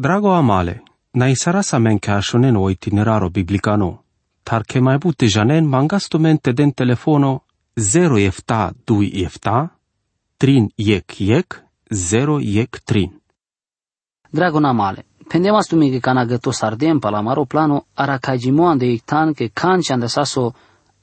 Drago amale, na isara sa men ka shonen o itineraro biblicano, tar ke mai bute janen mangasto mente den telefono 0 efta 2 efta, trin yek yek, 0 yek trin. Drago namale, pendemas tu mi che cana găto sardem palamaro plano aracagimoan de ictan che cancian de saso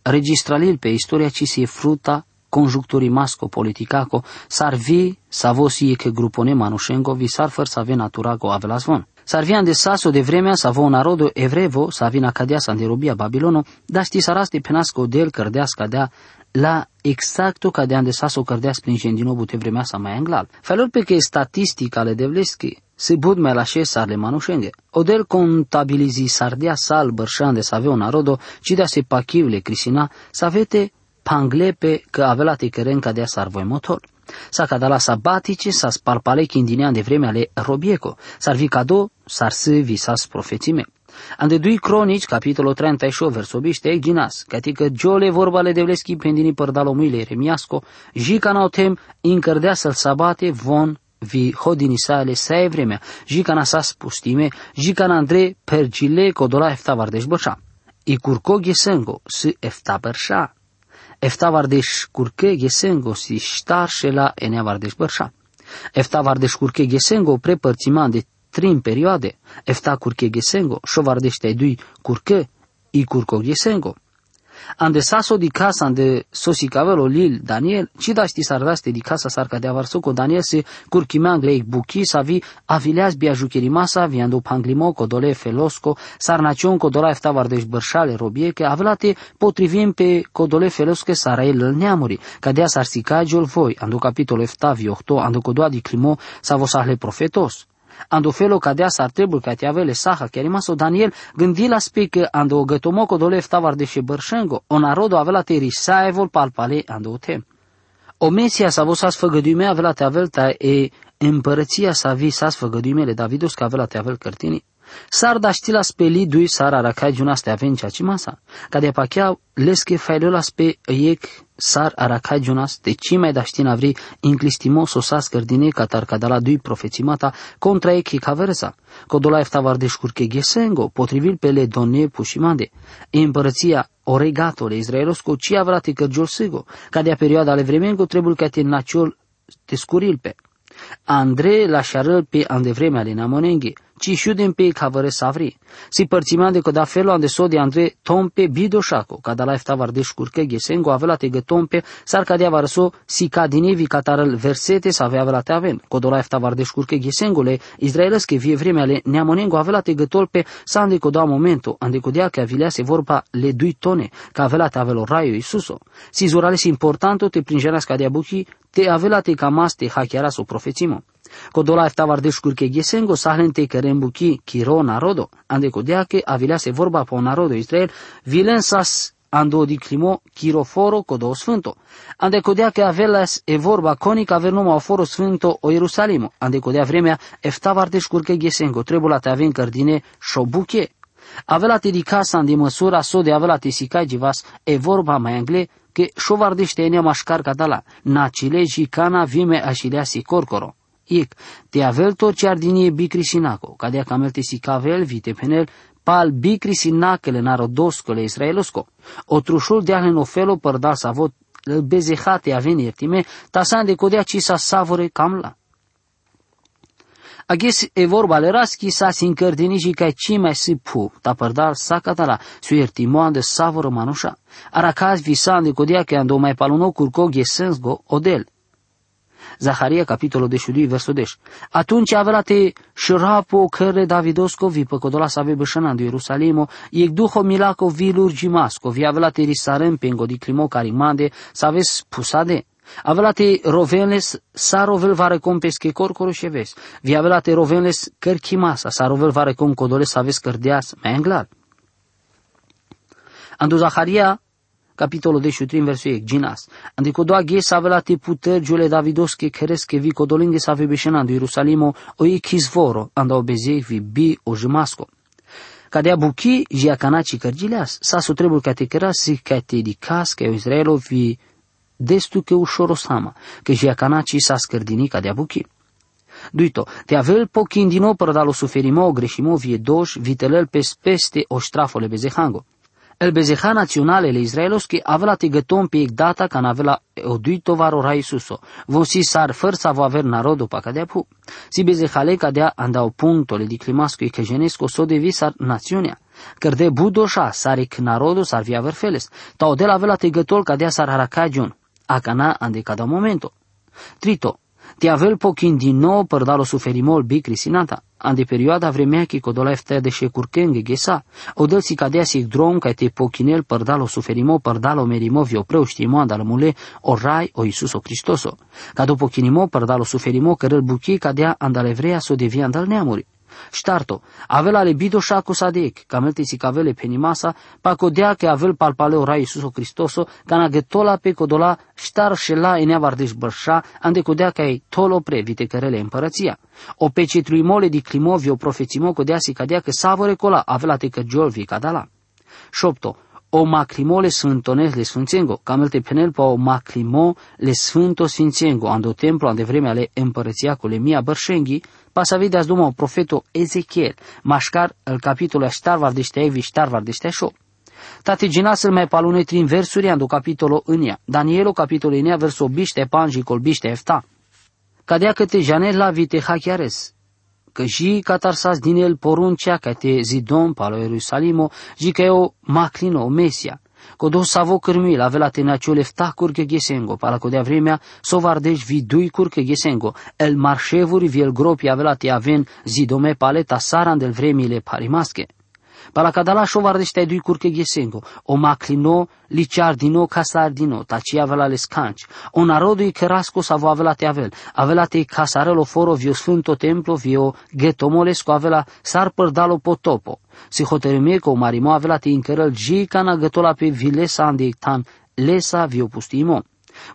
registralil pe istoria ci si fruta conjuncturii masco politicaco sar vi savosi che grupone manushengo vi sar făr să avea naturago avelasvon. Sar vi de saso de vremea să avea narodo evrevo să avea cadea să robia Babilono, da ști sarasti penasco del cărdeas cadea la exacto cadea de saso cărdeas prin gendino te vremea să mai anglal. Felul pe că statistica ale devleschi se bud mai la sarle manushenge. Odel contabilizi sardia sal bărșan de să avea narodo, ci de se pachivle crisina, să avete panglepe că avea te cărenca de sarvoi motor. Sa cadala sabatice, sa spalpale chindinean de vreme ale robieco, s-ar vi cado, s-ar să visas profețime. Ande dui cronici, capitolul 38, verso biște, eginas, catică giole vorbale de vleschi pendini părdalo muile remiasco, jica nautem, incărdea să-l sabate, von vi hodinisale sa vremea, jica na sa spustime, jica na andre pergile codola efta vardeș bășa. I curco ghesengo, s efta bărșa, Efta vardeș curke gesengo si ștarșe la enea vardeș bărșa. Efta vardeș curke gesengo prepărțiman de trim perioade. Efta curke gesengo, șo vardește dui curke, i curco gesengo. Ande saso di casa ande sosi cavelo lil Daniel, ci da sti sardaste di casa sarca de avarsoco Daniel se curchimean gleik buchi sa vi avileas bia masa vi ando panglimo codole felosco sarnacion codola efta vardeș bărșale robieche avelate potrivim pe codole felosco sarael neamuri, cadea sarsicagiol voi, ando capitol efta vi octo, ando codoa di climo sa vosahle profetos. Ando felo cadea s-ar trebui ca te avele saha, chiar o Daniel gândi la spic ando gătomoco dole ftavar de bărșengo, o narodo avela te risaevol palpale ando te. O mesia sa vosas făgăduime avela te avelta e împărăția sa vi sas făgăduimele Davidos ca avela te avel cărtini. Sar da stila speli dui sar aracai junas te avenca cimasa, ca de pachea leske failolas pe iec sar aracai junas de cimai da știna vri inclistimo sosas cărdine catar cadala dui profețimata contra e chi caversa, codola eftavar de șcurche gesengo, potrivil pe le donne pușimande, e împărăția oregatole Israelosco ci avrate cărgiol sigo, ca de perioada ale vremengo trebuie ca te naciol te scurilpe. Andre la șarăl pe ande vremea ale namonenghe, ci shuden pe kavare savri. Si de coda felo ande sodi andre tompe bido shako, kada la efta varde shkurke gesengo avela te tompe, sar kadea varso si kadinevi kataral versete sa avea avela te aven. Kodola efta varde shkurke gesengole, Israeles ke vie vreme ale neamonengo avela te gătolpe sa ande coda momento, ande codea che avilea se vorba le dui tone, ca avela te avelo raio Isuso. Si zurales importanto te pringeras cadea buchi, te avela te camas te hackearas o profețimo. Kodola eftavar deshkurke gesengo sahlente kerembuki kiro narodo, ande kodiake avilea se vorba po narodo Israel, vilensas ando di climo kiroforo codo sfânto. Ande codea că avelas e vorba conic aver numai foro sfânto o Ierusalimo. Ande codea vremea eftavar de șcurche gesengo, trebuie la te avem cărdine șobuche. Avela te di casa de măsura so de avela te sicai givas e vorba mai angle că șovardește enea mașcar cadala, nacile și cana vime așilea si corcoro ik, te avel to ciardinie bicri sinako, kadea kamel te si kavel vite penel, pal bicri sinakele narodoscole israelosko, otrușul de ahlen ofelo părdal sa vot bezehate aveni iertime, tasan de codea ci sa savore camla. Agis e vorba le raski sa sin cărdini și ca ci mai si pu, ta părdal sa catala, su iertimoan de savoro manușa. Aracaz visan de codea că ando mai paluno curco gesensgo odel. Zaharia, capitolul 22, versul 10. Atunci avrate shrapo care Davidosco vi păcodola să ave bășănan de Ierusalimo, iec duho milaco vi lurgimasco, vi avrate risarem pengo di climo carimande, să aveți pusade. Avelate rovenles sa rovel vare com pesche corcoro șeves. Vi avelate rovenles cărchimasa, sa rovel vare com codole să aveți cărdeas, mai englar. Andu Zaharia capitolul 23, versul e ginas. Andi kodoa ge savela te puter giule Davidoske kereske vi kodolinge save beshenando Jerusalimo o i kizvoro anda obeze vi bi o jmasko. Cadea buchi jia canaci cărgileas, sa su trebuie ca te keras si ca te dicas ca Israelo vi destu che ușor osama, că jia canaci sa scărdini cadea buchi. Duito, te avel dino părdalo suferimo grešimo vie doš, vitelel pes peste o štrafole bezehango. El bezeha naționalele izraelovske avela te gătom pe data can avela oduito varo Isuso. Vo si sar fărța vo aver narodu pa cadea pu. Si bezehale cadea andau punctole di climasco e kejenesco so devi sar națiunea. Căr de budoșa saric narodu sar via verfeles. Ta odel avela te gătol cadea sar haracagion. Acana ande cada momento. Trito, te avel pokin din nou părdalo suferimol bicri sinata. Ande perioada vremea ki kodola eftea de she curkenge gesa, odel si cadea si dron ca te pochinel părdalo suferimo părdalo merimo vio preu știmo andal mule o rai o Iisus o Cristoso. Ca do pochinimo părdalo suferimo cărăl buchi cadea andal evrea so devia andal neamuri. Ștarto, avela le bido shaku sadek, kamelte si kavele penimasa, pa kodea ke avel palpale ora Isuso Cristoso, kana getola pe kodola ștar shela enea vardeș bărșa, ande kodea ai tolo pre vite cărele împărăția. O pece mole di climovio profețimo kodea si cadea că savore cola avela te căgiol vi cadala. Șopto, o macrimo le sfântonesc le sfânțengo, camelte penel pa o macrimo le sfânto sfințengo, ando templu ande vreme ale împărăția cu le mia bărșenghi, Pasavidas duma o profeto Ezechiel, mașcar el capitolul ștarvar dește evi ștarvar dește șo. Tate ginasel mai palune trin versuri ando capitolo ea. Danielo capitolo ea verso biște panji colbiște efta. Cadea că te janel la vite hachiares. Că ji catarsas din el poruncea că te zidon palo Ierusalimo, ji că o maclino, o mesia. Kodo savo krmil, avela te naciole fta kurke gesengo, pala kodea vremea sovardej vidui kurke gesengo, el marșevuri viel gropi avela te aven zidome paleta saran del vremile parimasche. Palakadala shovardește dui curche gesengo, o maclino, liciardino, casardino, taci avela le scanci, o narodui kerasco savo avela te avel, avela te casarelo foro vio sfânto templo, vio getomolesco avela sar părdalo potopo, si hotărâmie că o marimo avela te incărăl ji cana gătola pe vilesa ande tan lesa vio pustimo.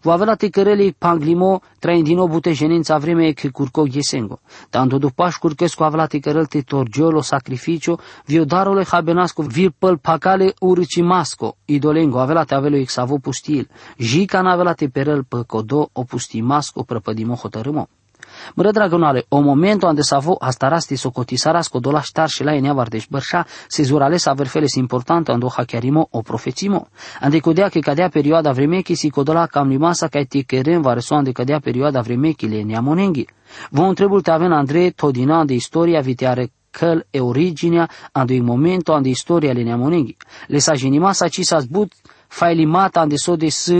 Vo avea ticărele panglimo traindino bute genința vreme che curco ghesengo. Tanto după curcesco avea ticărel te torgiolo sacrificio, vio darole habenasco vir păl pacale urcimasco, idolengo avea te avelo exavo pustil, jica n-avea te perel păcodo o pustimasco prăpădimo hotărâmo. Mără dragonale, o momento ande savo astarasti socotisarasco dola ștar și la enea vardeș bărșa, se zurales averfeles importante ando hachiarimo o profețimo. Ande codea că cadea perioada vremechi si codola cam limasa ca te kerem vareso ande cadea perioada vremechi le enea monenghi. Vă întrebul te aven Andrei Todina de istoria viteare căl e originea ando in momento ande istoria le neamonenghi. Le sa genimasa ci sa zbut faelimata ande so de s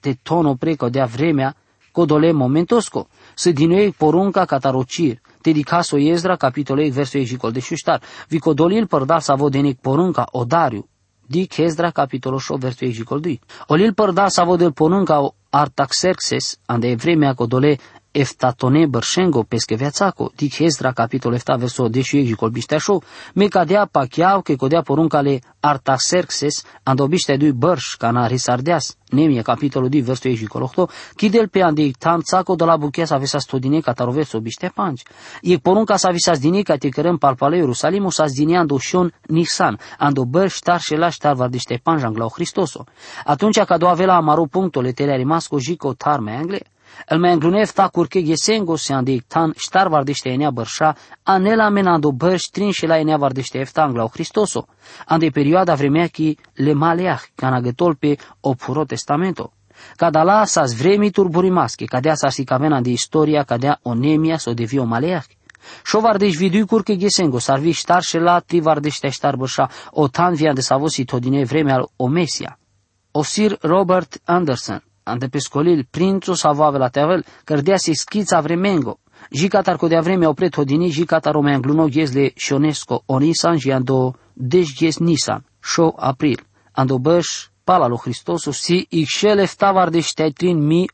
te tono preco de vremea codole momentosco să dinuei porunca catarocir, dedicaso Ezdra, capitolei versul ejicol de șuștar, vicodolil părdal sa vodenic porunca odariu, Dic Ezdra, capitolul 8, versul ejicol 2. Olil părdal sa vodel porunca Artaxerxes, ande vremea codole eftatone bărșengo pesche viațaco, dic Hezra capitol efta verso deșu egi colbiște așa, me cadea pachiau că codea poruncale Artaxerxes, andobiște dui bărș, cana risardeas, nemie capitolul 2 verso egi colohto, chidel pe ande tam țaco de la buchea sa vesa stodine cataroveso biște panci. E porunca sa visas dine ca te cărăm palpale Ierusalim, sa zdine ando șon Nisan, ando bărș tar și laș ștar vardiște panci anglau Hristoso. Atunci ca doua vela amaru punctole tele rimasco jico tarme angle, El me englunev ta curke gesengo se andi tan star vardește enea bărșa, anela menando bărș trin și la enea vardește efta anglau Hristoso, ande perioada vremea ki le maleach, canagătol pe opuro testamento. Cada la sas vremi turburimasche, cadea sa si cavena de istoria, cadea onemia so devi o maleach. Šo vardeș vidui curke gesengo, sarvi ștar și la tri vardește ștar bărșa, o tan via de savosi todine vremea al omesia. Osir Robert Anderson ante pescolil prințu savave la teavel, cărdea se schița vremengo. Jicatar co de vreme opret hodini, jicatar omean gluno le șonesco onisan și ando deci ghes nisan, șo april. Ando băș pala lui Hristosu si ixele ftavar de șteitrin mi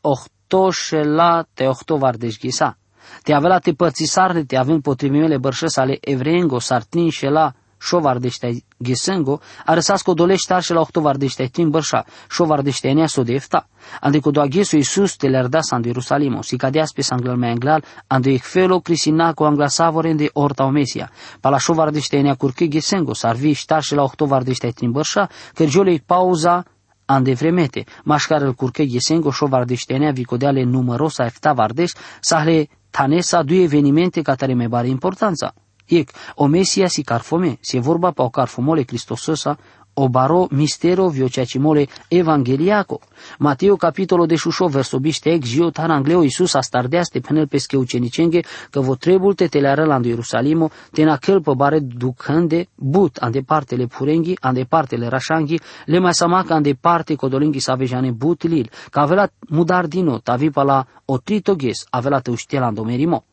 la te ohtovar de ghesa. Te avea la te părțisarle, te avem potrivimele bărșăs ale evrengo, sartin și la šovardește gesengo, a răsas codolește arșe la ochtovardește tin bărșa, šovardește enea so de efta. Ande co doa gesu Iisus te lerda san de Ierusalimo, si cadeas pe sanglal mai anglal, ande ec felo crisina co angla savoren de orta omesia. Pala šovardește enea curche gesengo, sarvi ștarșe la ochtovardește tin bărșa, că jole pauza ande vremete, mașcar îl curche gesengo šovardește enea vicodeale numerosa efta vardeș, sahle Tanesa due evenimente care me bare importanța. Ec, o Mesia si carfome, se vorba pa o carfomole Cristososa, o baro mistero viociacimole evangeliaco. Mateo capitolo de șușo verso biște ex gio tar angleo Iisus astardeaste penel pesche ucenicenge că vo trebul te telearălandu Ierusalimo te na căl pe bare ducânde but ande partele purenghi, ande partele rașanghi, le mai samaca ande parte codolinghi savejane but lil, că avela mudar dino, tavipa la otrito ghes, avela te uștiela andomerimo.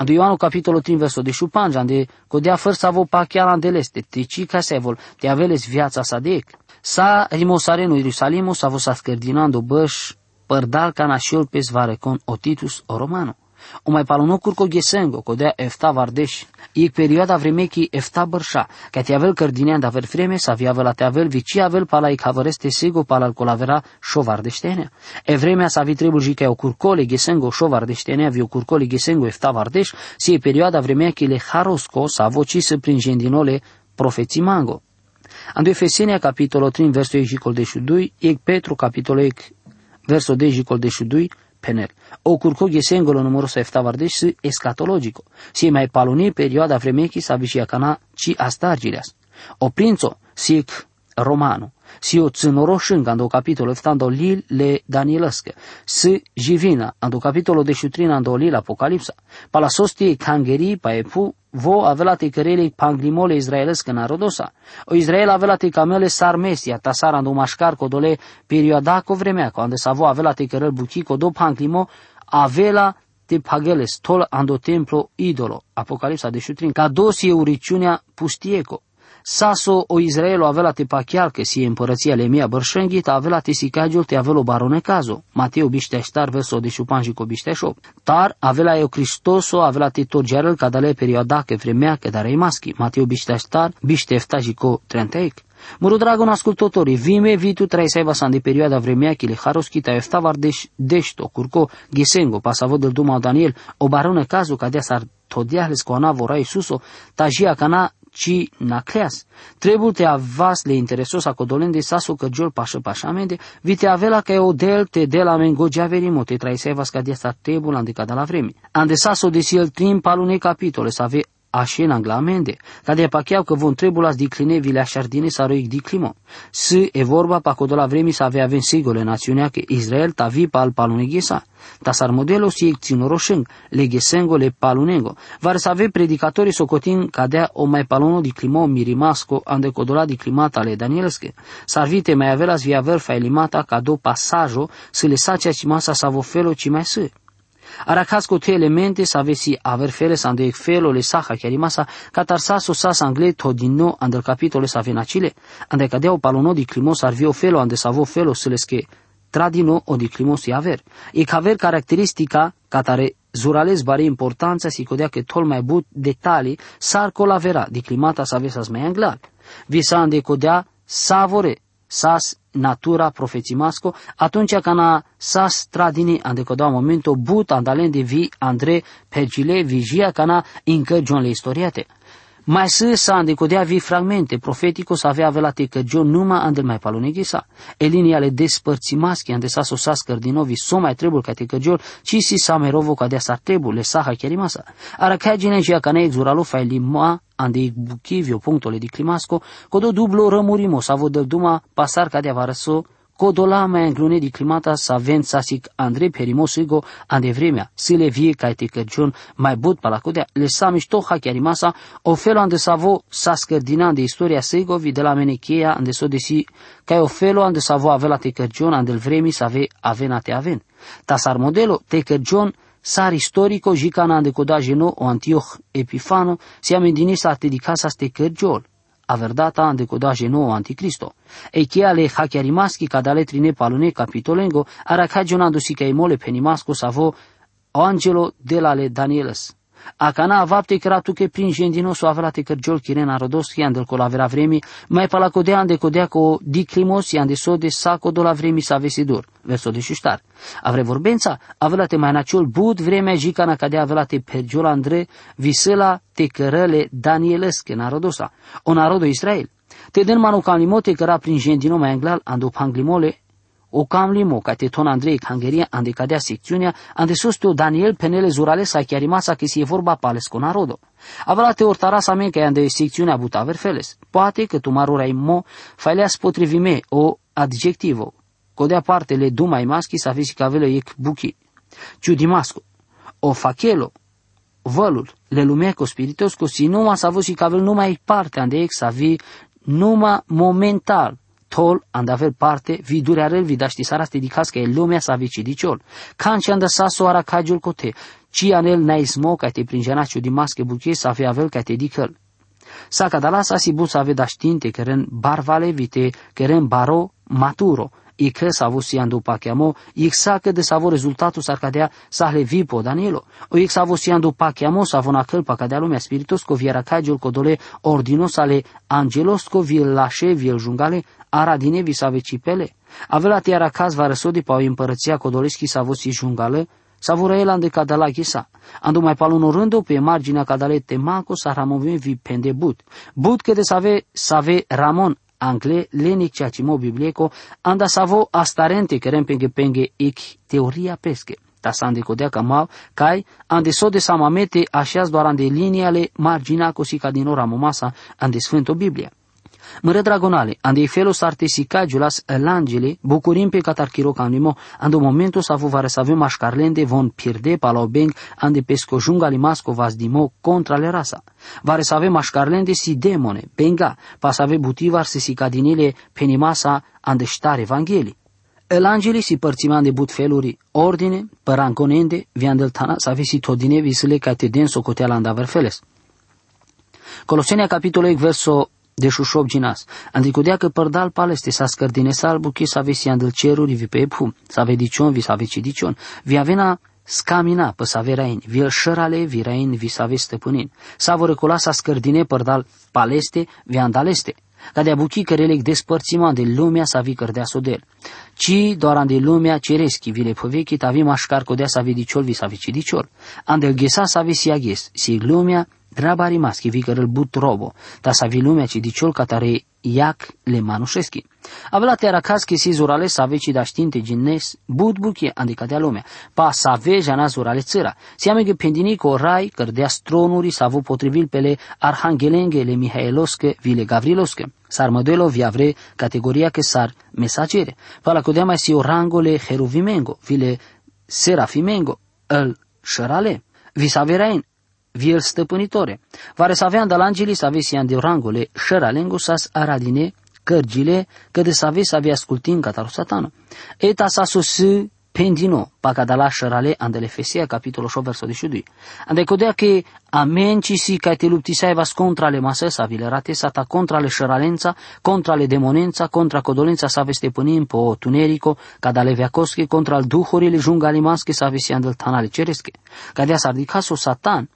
Ando Ioanu capitolo 3 verso de șupanj, ande codea făr să vă pa chiar andeleste, trici ca se vol, te aveles viața sa de ec. Sa rimosarenu Ierusalimo sa vă sa scărdinando băș, părdal ca nașiol pe svarecon otitus o romano. O mai paluno curco gesengo, codea efta vardeș. E perioada vremeki efta bărșa, ca te avel cărdinean da ver vreme, sa avea la te avel vici avel pala i cavăreste sego pala al colavera șo vardeștenea. E vremea sa vi trebul jica o curcole gesengo șo vardeștenea, vi o curcole gesengo efta vardeș, si e perioada vremeki le harosco sa voci să prin gendinole profeții mango. Ando Efesenia capitolo 3 verso 12, ec Petru capitolo 1 verso 12, penel. O curcoglie singolo numeroso eftavardeș escatologico. Si mai paluni perioada vremechi sa cana ci astargileas. O prințo sic romano. Si o țânoroșâng ando capitolo eftando lil le Danielăscă. Si jivina ando capitolo de șutrina ando lil apocalipsa. Pala sosti cangeri pa epu vo avela te cărele panglimole izraelesc în Arodosa. O Israel avela te camele sarmesia, tasar ando mașcar codole perioada co vremea, când sa vo avela te cărel buchi codo panglimo, avela te pageles tol ando templo idolo. Apocalipsa de șutrin. Ca dosie uriciunea pustieco. Saso o Israelo avela te pachiar că si împărăția le mia bărșenghit avela te sicagiul te avelo barone cazo. Mateo bișteștar verso de șupanjico bișteșo. Tar avela eu Cristoso avela te torgerel cadale perioada că vremea că darei maschi. Mateo bișteștar bișteftajico trenteic. Muru dragon ascultătorii, vime vitu traisaiva san de perioada vremea le haroschita eftavar deș, deșto, curco, gisengo, pasavo del duma Daniel, o barone cazo cadea sar todiahles coana vorai suso, tajia cana ci nacleas. Trebuie te avas le interesos a codolende saso căgiol pașă pașamende, vi te avela ca o del te de la mengo verimo te traisevas ca diesta tebul andecada la vreme. Ande saso desi el timp alunei capitole, să ave în anglamende, ca de pacheau că von trebulas dicline vile așardine sa roic diclimo. S e vorba pa codola vremi să avea avem sigole națiunea că Israel ta vi pa al paluneghesa. Ta sar modelo si ecținoroșeng, le gesengo le palunego. Var să ave predicatorii socotin dea o mai paluno diclimo mirimasco ande codola diclimata le Danielske. Sarvite mai avelas via ver limata ca do pasajo să le sacea ci masa sa vofelo ci mai să. Aracasco te elemente savesi aver fere sando felo le saha chiarimasa catarsaso sas angle todino andel capitole savenacile ande cadeo palono di climos arvio felo ande savo felo seleske tradino o di climos i aver. E caver caracteristica catare zurales bare importanța si codea că tol mai but detalii sar colavera di climata savesas mai anglar. Visa ande codea savore sas natura profețimasco, atunci când s-a stradini andecoda momento but andalen de vi Andre Pergile vigia cana încă John le istoriate. Mai să sa andecodea vi fragmente profetico să avea velate că John numa andel mai paloneghi sa. Elini ale despărțimaschi ande sa sosas cărdinovi so mai trebuie ca te căgiol, ci si sa merovo ca dea sa trebuie le saha chiarimasa. Ara ca gine jia ca ne exuralo fai lima ande buchivio punctole di climasco, codo dublo rămurimo sa vodă duma pasar ca de avarăso Codola mai înglune di climata sa ven sasic Andrei Perimosigo ande vremea, le vie ca te cărciun mai but pa la codea, le samish toha chiarimasa, o felo ande savo sa scărdina de istoria Segovi de la menechea ande so desi, ca o felo ande savo avela te cărciun ande vremi sa ave avena te aven. Tasar modelo te cărciun sar istorico jicana ande coda geno o Antioch Epifano, si amendinisa te di casa ste cărciol averdata ande codaje no anticristo. E che ale hachiarimaschi cadale trine palune capitolengo arakagionando si che mole penimasco savo angelo de la le Danieles. Acana avapte cratu che prin gendinoso avrate cărgiol chirena rodoski andel co la vera vremi, mai palacodea ande codea co di climos ande so de saco do la vremi sa vesidur. Verso de șuștar. Avre vorbența, avelate mai naciol bud vremea jicana cadea avelate pergiol andre visela te cărăle Danielesche narodosa, o narodo Israel. Te den manu calimote căra prin gendino mai anglal ando panglimole o cam limo ca te ton Andrei Hangeria ande cadea secțiunea, ande sosto Daniel penele zurale sa chiar masa că si e vorba pales con narodo. Avea te ortara sa men că ande secțiunea buta feles. Poate că tu marura mo faileas potrivime o adjectivo. Codea parte le dumai maschi sa visi cavele ec buchi. Ciu dimasco. O fachelo, vălul, le lumeco spiritosco, si numa sa vosi cavel numai parte ande ex sa vi numa momental, tol anda aver parte vi durearel vi daști sarasti di casca e lumea sa vici di ciol. Canci anda saso ara cagiul cote, ci anel na ismo ca te pringenaciu di masche buche sa fi avel ca te dicăl. Sa cadala sa si but sa avea știinte că ren barvale vite, că ren baro maturo, i că s-a avut sian după cheamo, i sa că de s-a avut rezultatul s-ar cadea sa le vipo Danielo, o i s-a avut sian după cheamo s-a avut acel pa cadea lumea spiritos co viera cagiul codole ordinos ale angelos co viel lașe viel jungale aradine vi sa vecipele. Avea tiara caz va răsodi pa o împărăția codoleschi s-a avut si jungale, Savura ande cadala chisa. Andu mai paluno rândo pe marginea cadale temaco sa ramovim vi pende but. But că de save save Ramon angle lenic ceacimo biblieco anda savo astarente kerem penge penge ik teoria pesche. Ta sande codea ca mau, cai, ande so de samamete așeaz doar ande liniale marginea cosica din ora momasa ande Sfântul Biblia. Mără dragonale, ande felos artesica giulas l'angele, bucurim pe catarchiro canimo, ande momentul sa vare să avem așcarlende von pierde palobeng, ande pesco junga limasco vas dimo contra le rasa. Vare să avem așcarlende si demone, benga, pa să ave butivar se si cadinile penimasa ande ștare evanghelii. El angeli si părțiman de but feluri, ordine, păranconende, viandeltana, să avesi todine visele ca te den socoteala andaver feles. Colosenia capitolul verso de šušop džinas. Andicudea că părdal paleste sa scărdine salbu che sa vesi andel ceruri vi pe ephu, sa vedicion vi sa veci dicion, vi avena scamina pe sa verain, vi el șărale vi rain vi sa veste stăpânin. Sa vor recola sa scărdine părdal paleste vi andaleste. Ca de abuchi cărelec despărțima de lumea sa vi cărdea sodel. Ci doar ande lumea cereschi vi le povechit avim așcar codea sa vediciol vi sa veci diciol. Andel ghesa sa vesi aghes, si lumea Treba rimaschi vikărăl but robo, ta sa vi lumea ci diciol catare iac le manușeschi. Avela te aracaschi si zurale sa veci da știnte ginnes, but buchie adică de lumea, pa sa ve jana zurale țăra. Siame că pendinico rai cărdea stronuri sa vu potrivil pele arhangelenge le Mihailosche vile Gavrilosche. Sar modelo viavre categoria che sar mesagere. Pala codea mai si orangole heruvimengo, vile serafimengo, el șărale. Visaverain, viel stăpânitore. Vare să avea andalangeli să avea sian de rangole, sas aradine, cărgile, că de să avea să avea ascultin cataru satano. Eta sa sosu pendino, pacadala șărale andele fesia, capitolul 8, verso 12. Ande codea că amen ci si ca te lupti saivas contra le masă sa vile rate sata contra le șăralența, contra le demonența, contra codolența sa veste pânim po tunerico, cadale veacosche, contra al duhurile jungalimasche sa vesi andel tanale ceresche. Cadea s-ar satan,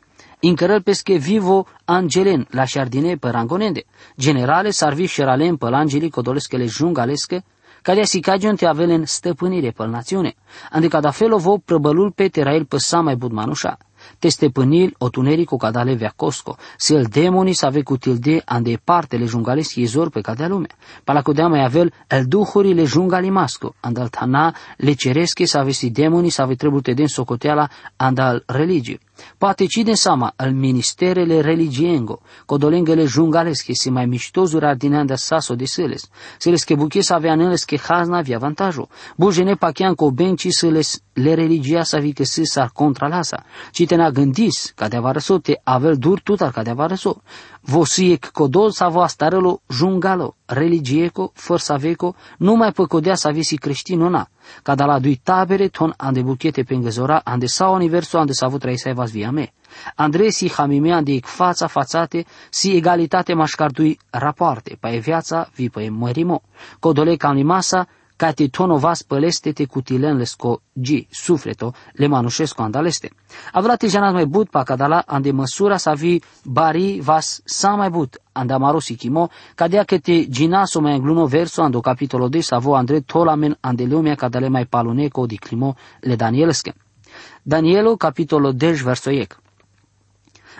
Incărăl pesche vivo angelen la șardine pe rangonende. Generale sarvi șeralen pe l'angeli codolesche jungalesche, care si cagion te avelen stăpânire pe națiune. Adică da felo vo prăbălul pe terail pe sa mai budmanușa. Te stăpânil o tunerico cadale veacosco, se el demoni să ave cutilde ande parte le jungaleschi izor pe cadea lume. Pala codea mai avel el duhuri le jungali masco, andal tana le ceresche să ave si demoni să ave trebute den socoteala andal religii. Poate cine sama al ministerele religiengo, codolengele jungalesche si mai miștozuri ardineanda saso de săles, se les que buche să avea neles que hazna avea avantajul. Bujene pachean co benci să les le religia să vi că să sar contra lasa. Ci te na gândis, ca de avarăso te avel dur tutar ca de avarăso. Vosiec codol sa vo astarelo jungalo, religieco, forsaveco, numai păcodea să visi creștinona ca da la dui tabere ton ande buchete pe îngăzora, ande sa universul ande sa avut să vas via me. Andrei si hamime ande ic fața fațate, si egalitate mașcardui rapoarte, pa e viața vi pe mărimo. Codole ca masa, ca te tono vas păleste te cutilen lesco gi, sufleto, le manușesco andaleste. Avrate janat mai but pa cadala ande măsura sa vi bari vas sa mai but, ande amaro sikimo, cadea că te ginaso mai engluno verso ando capitolo de savo andre tolamen ande lumea cadale mai paluneco di climo le Danielske. Danielo capitolo 10 verso ec.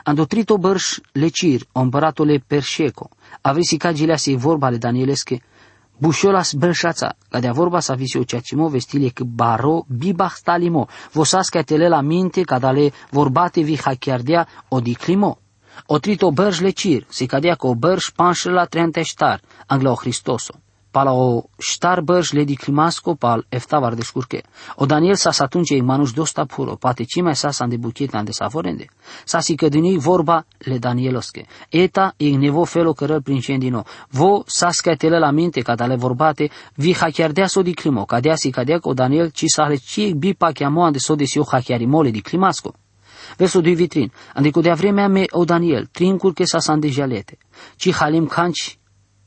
Ando trito bărș lecir, o împăratule perșeco, avesi ca gilea vorba le Danielesche, Bušolas bršaca, kada vorba sa visi o ceea ce mo vestile că baro bibach stalimo, vosasca tele la minte kada le vorbate vi hachiardea odiclimo. Otrito bărș lecir, si cadea că o bărș panșă la treanteștar, angla o Hristoso pala o štar brž ledi klimasko pal eftavar de škurke. O Daniel sa satunce i manuș dosta puro, poate cime sa sa de buchet de savorende. Sa si cădini vorba le Danieloske. Eta i nevo felo cărăl prin cendino. Vo sa scatele la minte ca le vorbate, vi hachiardea so di climo, cadea si cadea o Daniel ci sa le ci bi pa chiamo ande so de si o hachiarimole di climasco. Versul 2 vitrin, ande cu de vremea me o Daniel, trincul che sa san de jalete, ci halim canci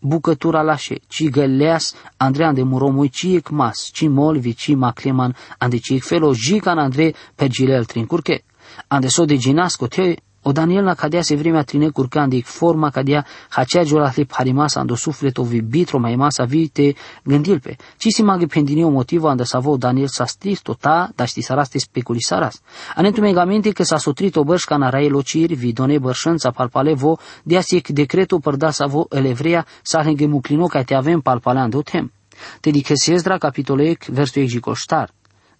bucătura lașe, ci găleas Andrei ande muromui ciec mas, ci molvi, ci macleman, ande ciec felo jican Andrei per gilel trincurche. Ande so de ginasco te o Daniel na cadea se vremea trine curcandi forma cadea hacea jola lip harimasa ando sufleto vi bitro mai masa vite gândilpe. Ci si magi pendinio motivo ando savo Daniel sa stisto ta da sti saraste speculisaras. Anentu megamente că s-a sotrit o bărșca na rae lociri vi done bărșânța palpale vo de asic decretul părda savo elevrea sa henge muclino ca te avem palpale ando tem. Te dice Esdra capitolec versul egicoștar.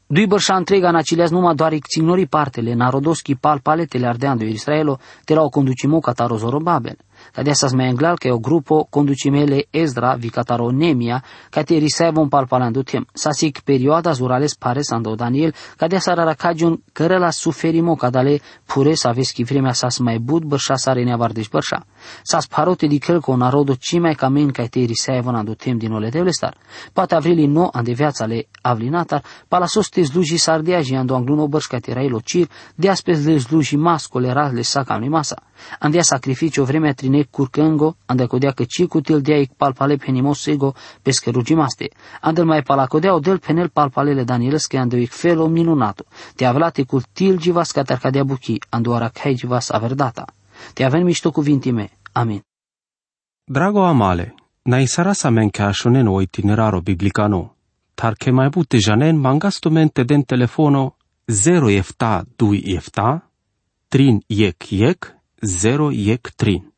Dui bărșa întrega în acileas numai doar icțignori partele, narodoski pal paletele ardeando Israelo, te la o conducimo cataro Zorobabel. Adesso smenglal che o gruppo conducimele Esdra vicataro Nemia, che te risevon palpalando tem. Sasik perioada zurales pare sando Daniel, că de sara racagiun care la suferimo cadale pure sa veschi vremea sas mai bud bărșa sare neavardeș bărșa. Sas parote di căl con narodo cimai camen că te risevon ando tem din ole star. Poate avrili no ande viața le avlinatar, pala soste zluji sardeaji ando angluno bărș că te rai locir, de aspes le zluji mascole razle sa cam masa. Andea sacrificio vremea trine curcângo, ande codea că ci cutil dea ic palpale penimosego pesche rugimaste. Andel mai palacodea o del penel palpalele Danielesche ande ic felo minunato. Te avlate cul til jivas catarcadea buchi, ando aracai jivas averdata. Te avem mișto cuvintime. Amin. Drago amale, na isara sa men ca shonen o itineraro biblicano, tar che mai bute janen mangastomente den telefono 0 efta 2 efta, trin yek yek, 0 iec trin.